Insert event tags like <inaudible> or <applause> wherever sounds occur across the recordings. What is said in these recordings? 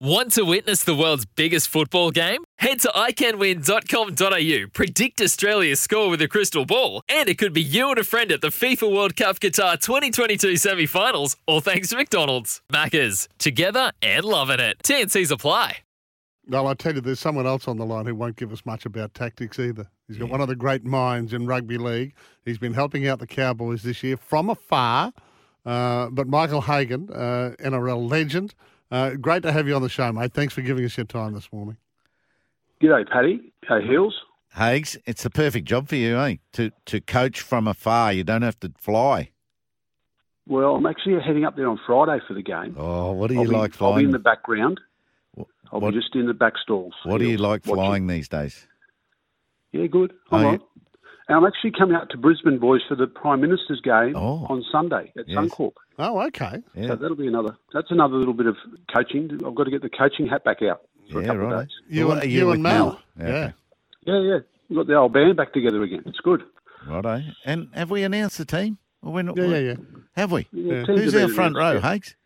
Want to witness the world's biggest football game? Head to iCanWin.com.au, predict Australia's score with a crystal ball, and it could be you and a friend at the FIFA World Cup Qatar 2022 semi finals, all thanks to McDonald's. Maccas, together and loving it. TNC's apply. Well, I tell you, there's someone else on the line who won't give us much about tactics either. He's got one of the great minds in rugby league. He's been helping out the Cowboys this year from afar. Uh, but Michael Hagan, uh, NRL legend, uh, great to have you on the show, mate. Thanks for giving us your time this morning. G'day, Paddy. Hey, Hills. Hags, it's the perfect job for you, eh? To to coach from afar. You don't have to fly. Well, I'm actually heading up there on Friday for the game. Oh, what do you I'll be, like I'll be flying? in the background. I'll what- be just in the back stalls. what do you Hills, like watching. flying these days? Yeah, good. Oh, I'm yeah. right. And I'm actually coming out to Brisbane, boys, for the Prime Minister's game Oh. on Sunday at Yes. Suncorp. Oh, okay. Yeah, So that'll be another. That's another little bit of coaching. I've got to get the coaching hat back out for a yeah, couple right. of days. You Well, and- are you with and Mel. Yeah, Yeah. Yeah, yeah. We've got the old band back together again. It's good. Righto. And have we announced the team? Or we're not, Yeah, yeah, yeah. Have we? Yeah, teams Who's have our front row, announced, Hags?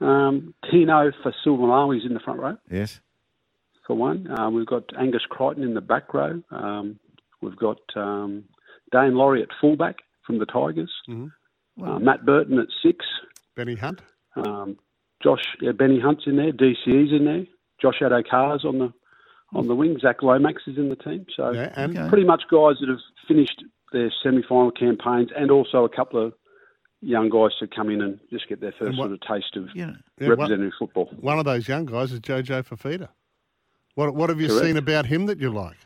yeah. Um, Tino for Silver Silverlawi's in the front row. Yes. for one. Uh, we've got Angus Crichton in the back row. Um, we've got um, Daine Laurie at fullback from the Tigers. Uh, Matt Burton at six. Benny Hunt. Um, Josh yeah, Benny Hunt's in there. DCE's in there. Josh Addo-Carr on the on the wing. Zac Lomax is in the team. So Yeah, and Okay. pretty much guys that have finished their semi-final campaigns, and also a couple of young guys to come in and just get their first what- sort of taste of Yeah. Yeah, one- football. one of those young guys is Jojo Fifita. What What have you Correct. seen about him that you like?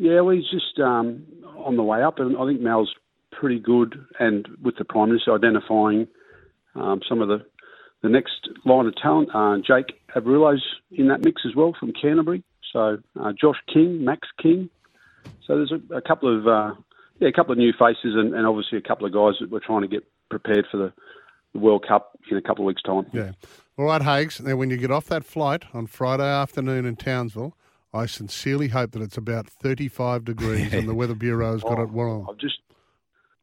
Yeah, well, he's just um, on the way up, and I think Mal's pretty good. And with the Prime Minister identifying um, some of the the next line of talent, uh, Jake Averillo's in that mix as well from Canterbury. So uh, Josh King, Max King. So there's a, a couple of uh, yeah, a couple of new faces, and, and obviously a couple of guys that we're trying to get prepared for the, the World Cup in a couple of weeks' time. Yeah. All right, Hags. Now, when you get off that flight on Friday afternoon in Townsville, I sincerely hope that it's about 35 degrees and the Weather Bureau has got it <laughs> wrong. I've just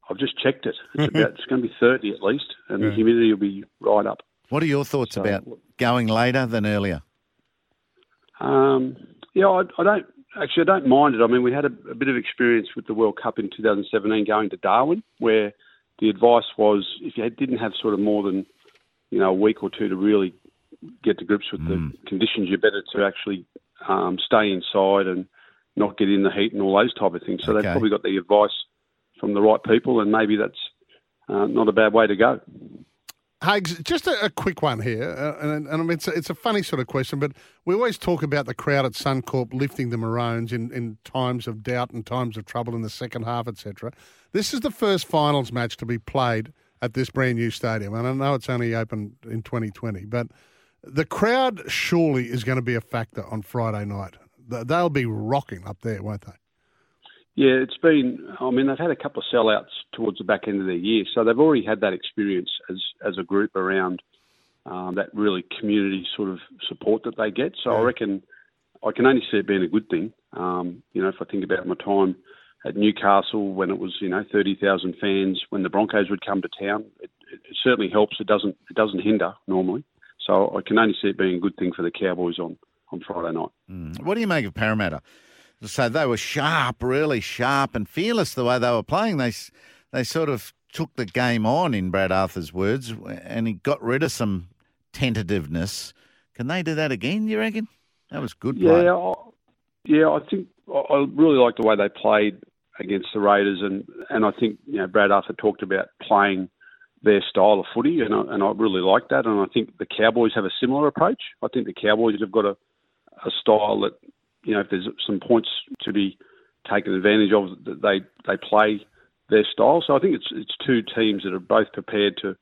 I've just checked it. It's <laughs> about it's going to be 30 at least, and Yeah. the humidity will be right up. What are your thoughts So- about going later than earlier? Um, yeah, I, I don't actually. I don't mind it. I mean, we had a, a bit of experience with the World Cup in 2017, going to Darwin, where the advice was if you didn't have sort of more than you know a week or two to really get to grips with the conditions, you're better to actually um, stay inside and not get in the heat and all those type of things. So Okay. they've probably got the advice from the right people, and maybe that's uh, not a bad way to go. Hags, just a, a quick one here, uh, and, and I mean, it's a, it's a funny sort of question, but we always talk about the crowd at Suncorp lifting the Maroons in, in times of doubt and times of trouble in the second half, etc. This is the first finals match to be played at this brand new stadium, and I know it's only open in 2020, but the crowd surely is going to be a factor on Friday night. They'll be rocking up there, won't they? Yeah, it's been. I mean, they've had a couple of sellouts towards the back end of their year, so they've already had that experience as as a group around um, that really community sort of support that they get. So I reckon I can only see it being a good thing. Um, you know, if I think about my time at Newcastle when it was you know thirty thousand fans when the Broncos would come to town, it, it, it certainly helps. It doesn't it doesn't hinder normally. So I can only see it being a good thing for the Cowboys on on Friday night. Mm. What do you make of Parramatta? So they were sharp, really sharp and fearless the way they were playing. They they sort of took the game on, in Brad Arthur's words, and he got rid of some tentativeness. Can they do that again? You reckon? That was good play. Yeah, I, yeah. I think I I really like the way they played against the Raiders, and and I think you know Brad Arthur talked about playing their style of footy, and I, and I really like that. And I think the Cowboys have a similar approach. I think the Cowboys have got a a style that you know if there's some points to be taken advantage of, that they they play their style. So I think it's it's two teams that are both prepared to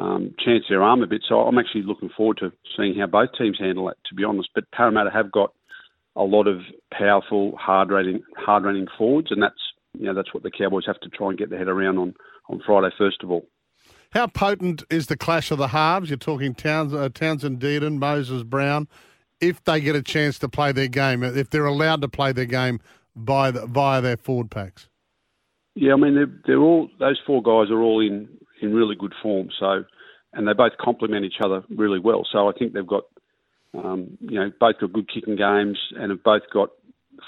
um, chance their arm a bit. So I'm actually looking forward to seeing how both teams handle it. To be honest, but Parramatta have got a lot of powerful, hard running, hard running forwards, and that's you know that's what the Cowboys have to try and get their head around on on Friday first of all. How potent is the clash of the halves? You're talking Towns, uh, Townsend Dearden, Moses Brown. If they get a chance to play their game, if they're allowed to play their game by the, via their forward packs. Yeah, I mean they're, they're all those four guys are all in in really good form. So, and they both complement each other really well. So I think they've got, um, you know, both got good kicking games and have both got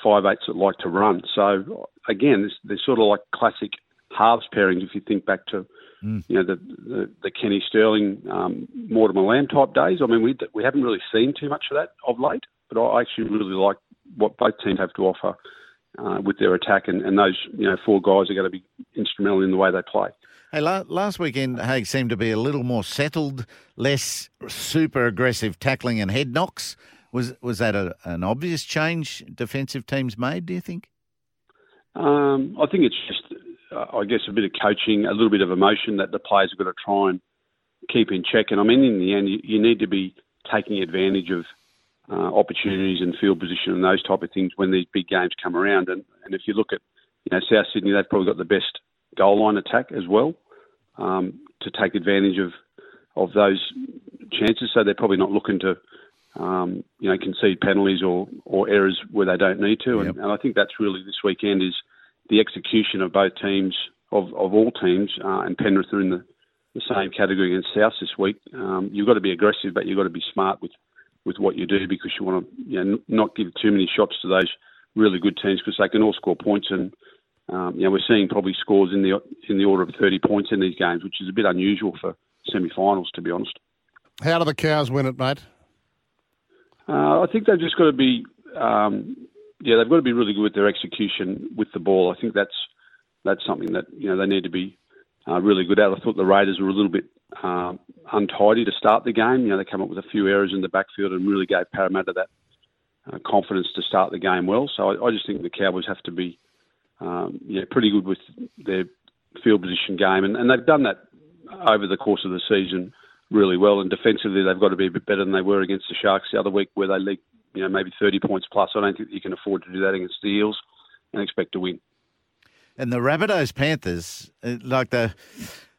five eights that like to run. So again, they're sort of like classic halves pairings if you think back to Mm. You know the, the, the Kenny Sterling, um, Mortimer Lamb type days. I mean, we we haven't really seen too much of that of late, but I actually really like what both teams have to offer uh, with their attack, and, and those you know four guys are going to be instrumental in the way they play. Hey, last weekend Haig seemed to be a little more settled, less super aggressive tackling and head knocks. Was was that a, an obvious change defensive teams made? Do you think? Um, I think it's just uh, I guess, a bit of coaching, a little bit of emotion that the players have got to try and keep in check. And I mean, in the end, you, you need to be taking advantage of uh, opportunities and field position and those type of things when these big games come around. And, and if you look at, you know, South Sydney, they've probably got the best goal line attack as well um, to take advantage of of those chances. So they're probably not looking to, um, you know, concede penalties or, or errors where they don't need to. Yep. And, and I think that's really this weekend is the execution of both teams, of, of all teams, uh, and Penrith are in the, the same category against South this week. Um, you've got to be aggressive, but you've got to be smart with, with what you do because you want to you know, not give too many shots to those really good teams because they can all score points and um, you know, we're seeing probably scores in the in the order of 30 points in these games, which is a bit unusual for semi-finals, to be honest. How do the Cows win it, mate? Uh, I think they've just got to be um, yeah, they've got to be really good with their execution with the ball. I think that's that's something that you know they need to be uh, really good at. I thought the Raiders were a little bit uh, untidy to start the game. You know, they came up with a few errors in the backfield and really gave Parramatta that uh, confidence to start the game well. So I, I just think the Cowboys have to be um, yeah pretty good with their field position game, and, and they've done that over the course of the season really well. And defensively, they've got to be a bit better than they were against the Sharks the other week, where they leaked you know, maybe 30 points plus. I don't think you can afford to do that against the Eels and expect to win. And the Rabbitohs Panthers, uh, like the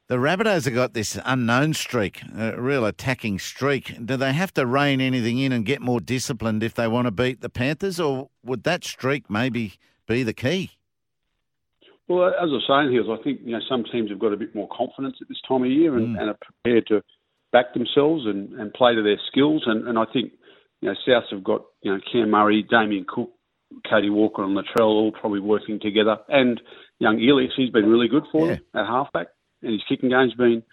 the Rabbitohs have got this unknown streak, a real attacking streak. Do they have to rein anything in and get more disciplined if they want to beat the Panthers, or would that streak maybe be the key? Well, as I was saying, Hills, I think you know some teams have got a bit more confidence at this time of year and, mm. and are prepared to back themselves and, and play to their skills. And, and I think you know, South have got, you know, Cam Murray, Damien Cook, Cody Walker and Latrell all probably working together. And young Ilias, he's been really good for yeah. them at halfback. And his kicking game's been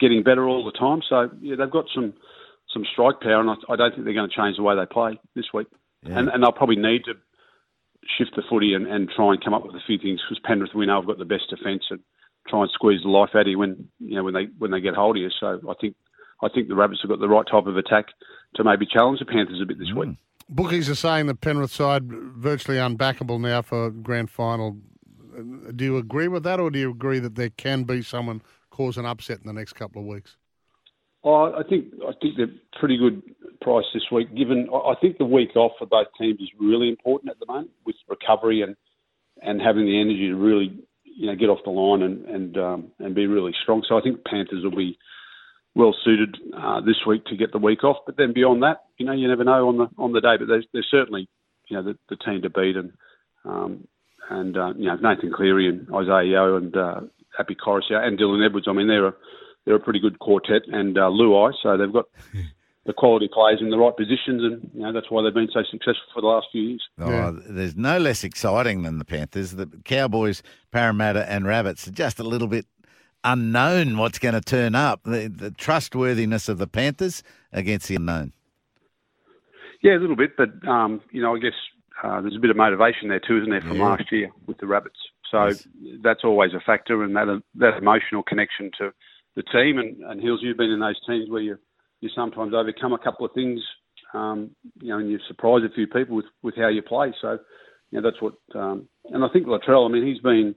getting better all the time. So, yeah, they've got some some strike power, and I, I don't think they're going to change the way they play this week. Yeah. And, and they'll probably need to shift the footy and, and try and come up with a few things because Penrith, we know, have got the best defence and try and squeeze the life out of you when you know when they when they get hold of you. So I think I think the Rabbits have got the right type of attack to maybe challenge the Panthers a bit this mm. week. Bookies are saying the Penrith side virtually unbackable now for grand final. Do you agree with that, or do you agree that there can be someone cause an upset in the next couple of weeks? Oh, I think I think they're pretty good price this week. Given I think the week off for both teams is really important at the moment with recovery and and having the energy to really you know get off the line and and um, and be really strong. So I think Panthers will be well suited uh, this week to get the week off. But then beyond that, you know, you never know on the on the day. But they're, they're certainly, you know, the, the team to beat, and um, and uh, you know Nathan Cleary and Isaiah Yeo and uh, Api Koroisau and Dylan Edwards. I mean, they're a they're a pretty good quartet, and uh, Luai. So they've got. <laughs> the quality players in the right positions, and you know that's why they've been so successful for the last few years. Oh, yeah. there's no less exciting than the Panthers. The Cowboys, Parramatta, and Rabbits are just a little bit unknown what's going to turn up. The, the, trustworthiness of the Panthers against the unknown. Yeah, a little bit, but um, you know, I guess uh, there's a bit of motivation there too, isn't there, from yeah. last year with the Rabbits? So yes. that's always a factor, and that that emotional connection to the team. And, and Hills, you've been in those teams where you you sometimes overcome a couple of things, um, you know, and you surprise a few people with with how you play. So, you know, that's what. Um, and I think Latrell. I mean, he's been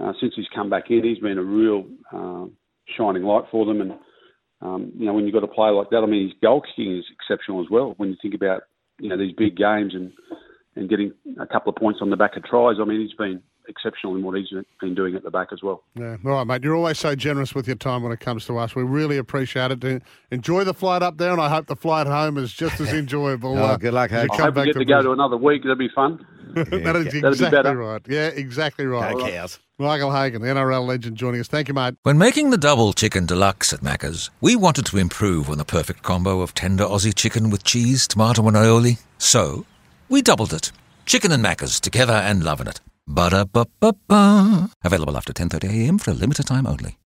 uh, since he's come back in, he's been a real uh, shining light for them, and um, you know, when you've got a player like that, I mean, his goal kicking is exceptional as well. When you think about, you know, these big games and, and getting a couple of points on the back of tries, I mean, he's been exceptional in what he's been doing at the back as well. Yeah, all right, mate. You're always so generous with your time when it comes to us. We really appreciate it. Enjoy the flight up there, and I hope the flight home is just as <laughs> enjoyable. oh, good luck, I hope we get to, to go to another week. That'd be fun. Yeah. <laughs> that is exactly right. Yeah, exactly right. Go cows. Michael Hagan, the NRL legend, joining us. Thank you, mate. When making the double chicken deluxe at Macca's, we wanted to improve on the perfect combo of tender Aussie chicken with cheese, tomato, and aioli. So, we doubled it. Chicken and Macca's together and loving it. Ba-da-ba-ba-ba. Available after 10.30am for a limited time only.